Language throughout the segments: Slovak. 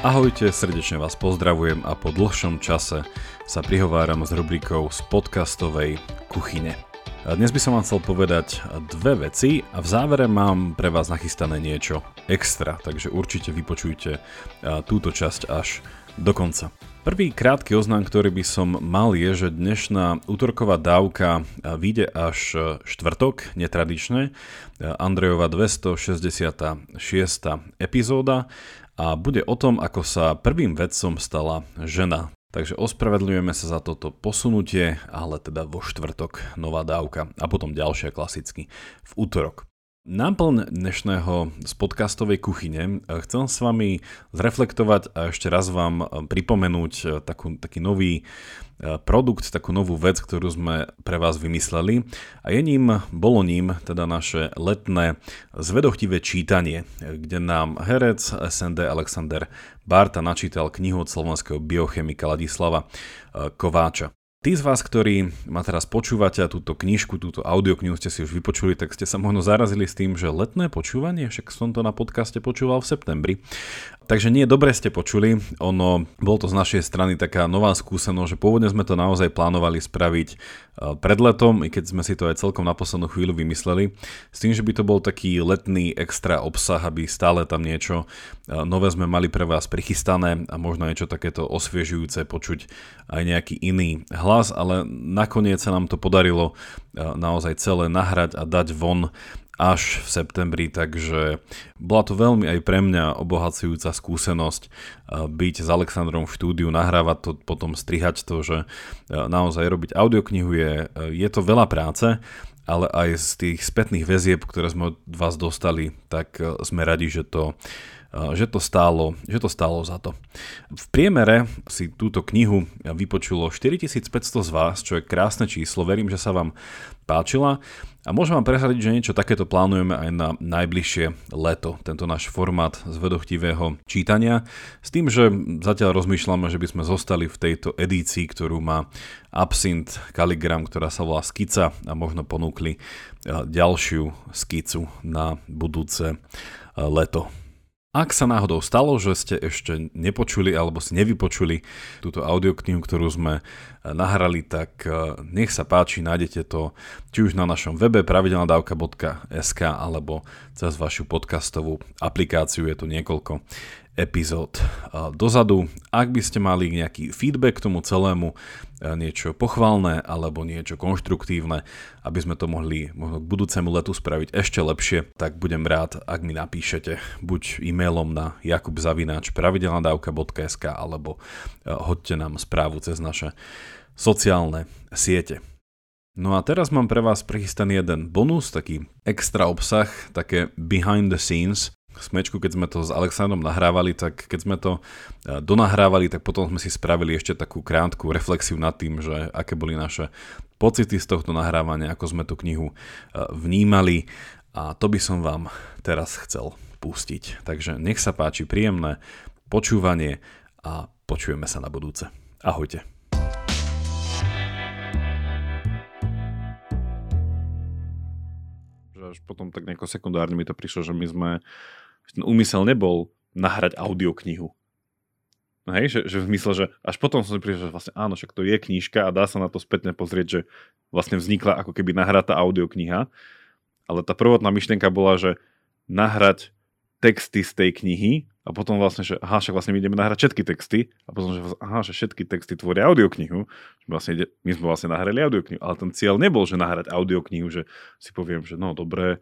Ahojte, srdečne vás pozdravujem a po dlhšom čase sa prihováram s rubrikou z podcastovej kuchyne. Dnes by som vám chcel povedať dve veci a v závere mám pre vás nachystané niečo extra, takže určite vypočujte túto časť až do konca. Prvý krátky oznám, ktorý by som mal je, že dnešná útorková dávka vyjde až štvrtok, netradične, Andrejova 266. epizóda a bude o tom, ako sa prvým vedcom stala žena. Takže ospravedlňujeme sa za toto posunutie, ale teda vo štvrtok nová dávka a potom ďalšia klasicky v útorok. Náplň dnešného z podcastovej kuchyne chcem s vami zreflektovať a ešte raz vám pripomenúť takú, taký nový produkt, takú novú vec, ktorú sme pre vás vymysleli a je ním, bolo ním teda naše letné zvedochtivé čítanie, kde nám herec SND Alexander Barta načítal knihu od slovenského biochemika Ladislava Kováča. Tí z vás, ktorí ma teraz počúvate a túto knižku, túto audioknihu ste si už vypočuli, tak ste sa možno zarazili s tým, že letné počúvanie, však som to na podcaste počúval v septembri. Takže nie, dobre ste počuli, ono, bol to z našej strany taká nová skúsenosť, že pôvodne sme to naozaj plánovali spraviť e, pred letom, i keď sme si to aj celkom na poslednú chvíľu vymysleli, s tým, že by to bol taký letný extra obsah, aby stále tam niečo e, nové sme mali pre vás prichystané a možno niečo takéto osviežujúce počuť aj nejaký iný hlas, ale nakoniec sa nám to podarilo e, naozaj celé nahrať a dať von až v septembri, takže bola to veľmi aj pre mňa obohacujúca skúsenosť eh, byť s Alexandrom v štúdiu, nahrávať to, potom strihať to, že eh, naozaj robiť audioknihu je, eh, je to veľa práce, ale aj z tých spätných väzieb, ktoré sme od vás dostali, tak sme radi, že to že to, stálo, že to stálo za to. V priemere si túto knihu vypočulo 4500 z vás, čo je krásne číslo, verím, že sa vám páčila a môžem vám presadiť, že niečo takéto plánujeme aj na najbližšie leto, tento náš formát zvedochtivého čítania, s tým, že zatiaľ rozmýšľame, že by sme zostali v tejto edícii, ktorú má Absint Kaligram, ktorá sa volá Skica a možno ponúkli ďalšiu skicu na budúce leto. Ak sa náhodou stalo, že ste ešte nepočuli alebo si nevypočuli túto audioknihu, ktorú sme eh, nahrali, tak eh, nech sa páči, nájdete to či už na našom webe pravidelnadavka.sk alebo cez vašu podcastovú aplikáciu, je tu niekoľko epizód dozadu. Ak by ste mali nejaký feedback k tomu celému, niečo pochvalné alebo niečo konštruktívne, aby sme to mohli možno k budúcemu letu spraviť ešte lepšie, tak budem rád, ak mi napíšete buď e-mailom na jakubzavináč pravidelnadavka.sk alebo hoďte nám správu cez naše sociálne siete. No a teraz mám pre vás prichystaný jeden bonus, taký extra obsah, také behind the scenes, smečku, keď sme to s Alexandrom nahrávali, tak keď sme to e, donahrávali, tak potom sme si spravili ešte takú krátku reflexiu nad tým, že aké boli naše pocity z tohto nahrávania, ako sme tú knihu e, vnímali a to by som vám teraz chcel pustiť. Takže nech sa páči príjemné počúvanie a počujeme sa na budúce. Ahojte. až potom tak nejako sekundárne mi to prišlo, že my sme ten úmysel nebol nahrať audioknihu. No hej, že, že v zmysle, že až potom som si prišiel, že vlastne áno, však to je knižka a dá sa na to spätne pozrieť, že vlastne vznikla ako keby nahratá audiokniha. Ale tá prvotná myšlienka bola, že nahrať texty z tej knihy a potom vlastne, že aha, však vlastne my ideme nahrať všetky texty a potom, že aha, že všetky texty tvoria audioknihu. Že vlastne, my sme vlastne nahrali audioknihu, ale ten cieľ nebol, že nahrať audioknihu, že si poviem, že no dobre,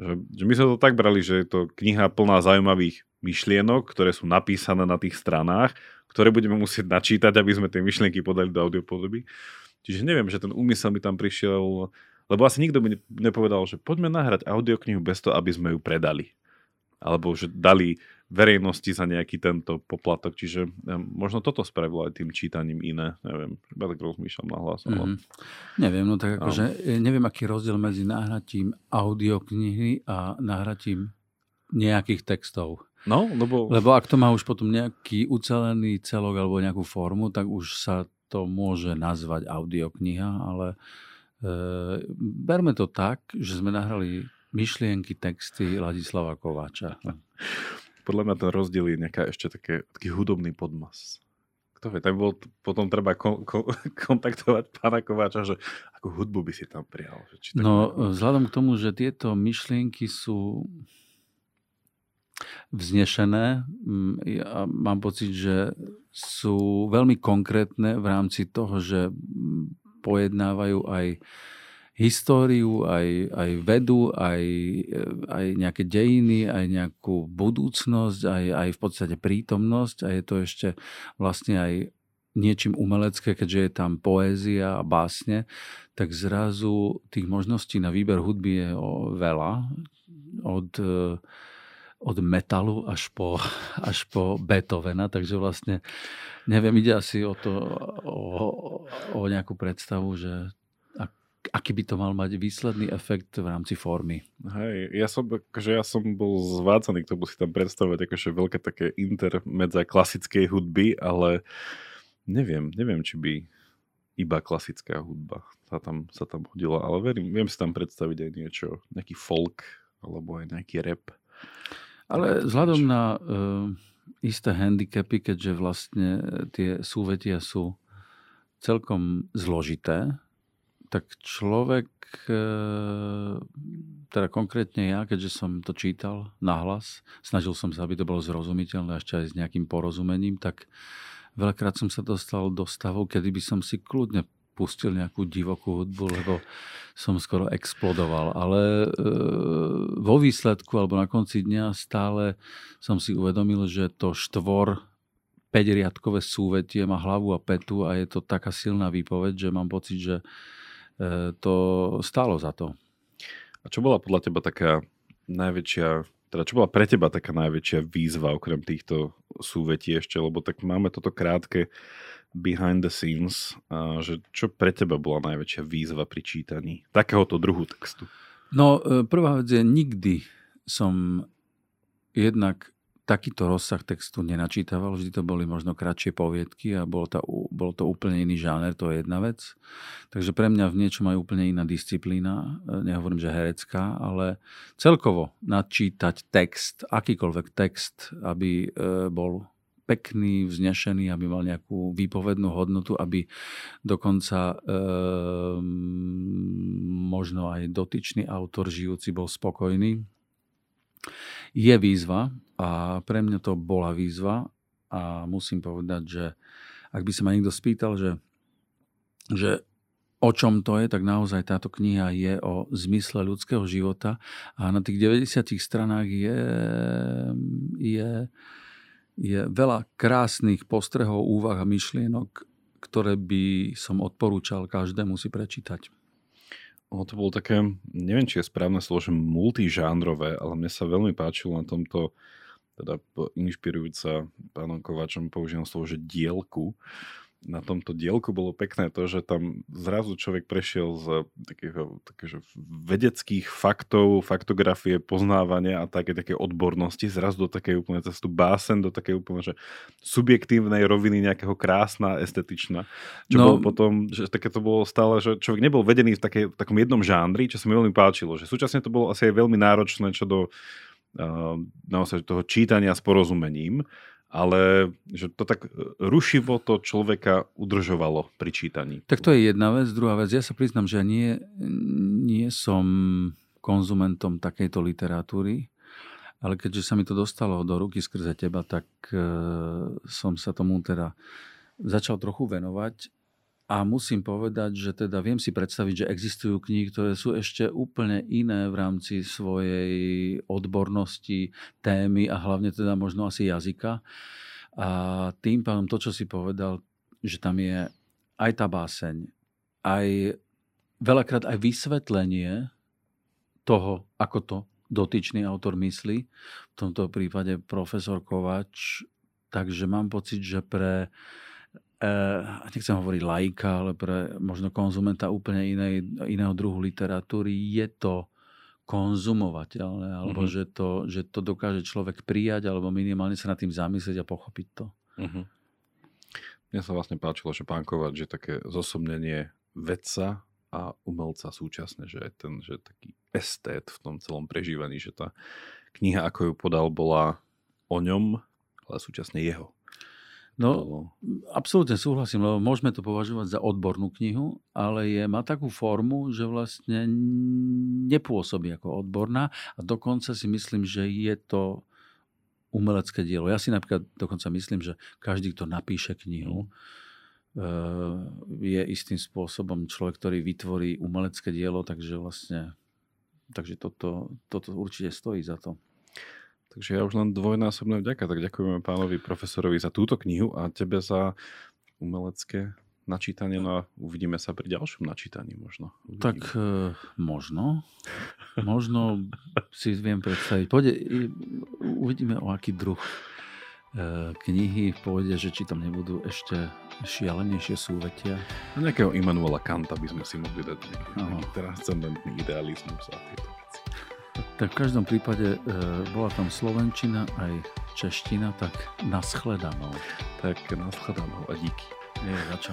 že, my sme to tak brali, že je to kniha plná zaujímavých myšlienok, ktoré sú napísané na tých stranách, ktoré budeme musieť načítať, aby sme tie myšlienky podali do audiopodoby. Čiže neviem, že ten úmysel mi tam prišiel, lebo asi nikto by nepovedal, že poďme nahrať audioknihu bez toho, aby sme ju predali. Alebo že dali verejnosti za nejaký tento poplatok. Čiže ja, možno toto spravilo aj tým čítaním iné. Neviem, iba tak rozmýšľam na hlas. Mm-hmm. Neviem, no tak akože no. neviem, aký rozdiel medzi nahratím audioknihy a nahratím nejakých textov. No, lebo... Lebo ak to má už potom nejaký ucelený celok alebo nejakú formu, tak už sa to môže nazvať audiokniha, ale e, berme to tak, že sme nahrali myšlienky, texty Ladislava Kováča. podľa mňa ten rozdiel je nejaká ešte také, taký hudobný podmas. Kto vie, tam bol, potom treba kon, kon, kontaktovať pána Kováča, že akú hudbu by si tam prijal. Či no, vzhľadom k tomu, že tieto myšlienky sú vznešené. Mm, ja mám pocit, že sú veľmi konkrétne v rámci toho, že mm, pojednávajú aj históriu, aj, aj vedu, aj, aj nejaké dejiny, aj nejakú budúcnosť, aj, aj v podstate prítomnosť. A je to ešte vlastne aj niečím umelecké, keďže je tam poézia a básne, tak zrazu tých možností na výber hudby je veľa. Od od metalu až po, až po Beethovena, takže vlastne neviem, ide asi o to, o, o nejakú predstavu, že aký by to mal mať výsledný efekt v rámci formy. Hej, ja som, akože ja som bol zvácaný k tomu si tam predstavovať akože veľké také intermedza klasickej hudby, ale neviem, neviem, či by iba klasická hudba sa tam, sa tam hodila, ale verím, viem si tam predstaviť aj niečo, nejaký folk alebo aj nejaký rap. Ale vzhľadom na uh, isté handicapy, keďže vlastne tie súvetia sú celkom zložité, tak človek, uh, teda konkrétne ja, keďže som to čítal nahlas, snažil som sa, aby to bolo zrozumiteľné ešte aj s nejakým porozumením, tak veľakrát som sa dostal do stavu, kedy by som si kľudne pustil nejakú divokú hudbu, lebo som skoro explodoval. Ale e, vo výsledku, alebo na konci dňa stále som si uvedomil, že to štvor 5-riadkové súvetie má hlavu a petu a je to taká silná výpoveď, že mám pocit, že e, to stálo za to. A čo bola podľa teba taká najväčšia teda čo bola pre teba taká najväčšia výzva okrem týchto súvetí ešte, lebo tak máme toto krátke behind the scenes, a že čo pre teba bola najväčšia výzva pri čítaní takéhoto druhu textu? No, e, prvá vec je, nikdy som jednak takýto rozsah textu nenačítaval, vždy to boli možno kratšie poviedky a bol to, bol to úplne iný žáner, to je jedna vec. Takže pre mňa v niečom aj úplne iná disciplína, e, nehovorím, že herecká, ale celkovo načítať text, akýkoľvek text, aby e, bol pekný, vznešený, aby mal nejakú výpovednú hodnotu, aby dokonca e, možno aj dotyčný autor žijúci bol spokojný. Je výzva a pre mňa to bola výzva a musím povedať, že ak by sa ma niekto spýtal, že, že o čom to je, tak naozaj táto kniha je o zmysle ľudského života a na tých 90 stranách je, je je veľa krásnych postrehov, úvah a myšlienok, ktoré by som odporúčal každému si prečítať. Ono to bolo také, neviem, či je správne slovo, že multižánrové, ale mne sa veľmi páčilo na tomto, teda inšpirujúca pánom Kovačom používam slovo, že dielku, na tomto dielku bolo pekné to, že tam zrazu človek prešiel z takého, takého vedeckých faktov, faktografie, poznávania a také, také odbornosti zrazu do takej úplne cestu básen, do takej úplne že subjektívnej roviny nejakého krásna, estetičná. Čo no, bolo potom, že také to bolo stále, že človek nebol vedený v, také, v takom jednom žánri, čo sa mi veľmi páčilo. Že súčasne to bolo asi aj veľmi náročné čo do uh, naozaj toho čítania s porozumením ale že to tak e, rušivo to človeka udržovalo pri čítaní. Tak to je jedna vec. Druhá vec, ja sa priznám, že nie, nie som konzumentom takejto literatúry, ale keďže sa mi to dostalo do ruky skrze teba, tak e, som sa tomu teda začal trochu venovať a musím povedať, že teda viem si predstaviť, že existujú knihy, ktoré sú ešte úplne iné v rámci svojej odbornosti, témy a hlavne teda možno asi jazyka. A tým pádom to, čo si povedal, že tam je aj tá báseň, aj veľakrát aj vysvetlenie toho, ako to dotyčný autor myslí, v tomto prípade profesor Kovač, takže mám pocit, že pre Uh, nechcem hovoriť lajka, ale pre možno konzumenta úplne inej, iného druhu literatúry je to konzumovateľné, alebo uh-huh. že, to, že to dokáže človek prijať, alebo minimálne sa nad tým zamyslieť a pochopiť to. Uh-huh. Mne sa vlastne páčilo, že pán Kovač je také zosobnenie vedca a umelca súčasne, že je ten, že taký estét v tom celom prežívaní, že tá kniha, ako ju podal, bola o ňom, ale súčasne jeho. No, absolútne súhlasím, lebo môžeme to považovať za odbornú knihu, ale je, má takú formu, že vlastne nepôsobí ako odborná a dokonca si myslím, že je to umelecké dielo. Ja si napríklad dokonca myslím, že každý, kto napíše knihu, eh, je istým spôsobom človek, ktorý vytvorí umelecké dielo, takže vlastne takže toto, toto určite stojí za to. Takže ja už len dvojnásobne vďaka. Tak ďakujeme pánovi profesorovi za túto knihu a tebe za umelecké načítanie. No a uvidíme sa pri ďalšom načítaní možno. Uvidíme. Tak e, možno. Možno si viem predstaviť. Pôjde, uvidíme o aký druh e, knihy pôjde, že či tam nebudú ešte šialenejšie súvetia. A nejakého Immanuela Kanta by sme si mohli dať nejaký, nejaký transcendentný idealizmus a tieto tak v každom prípade e, bola tam Slovenčina aj čeština, tak naschledanou. Tak naschledanou a díky. Nie, za čo.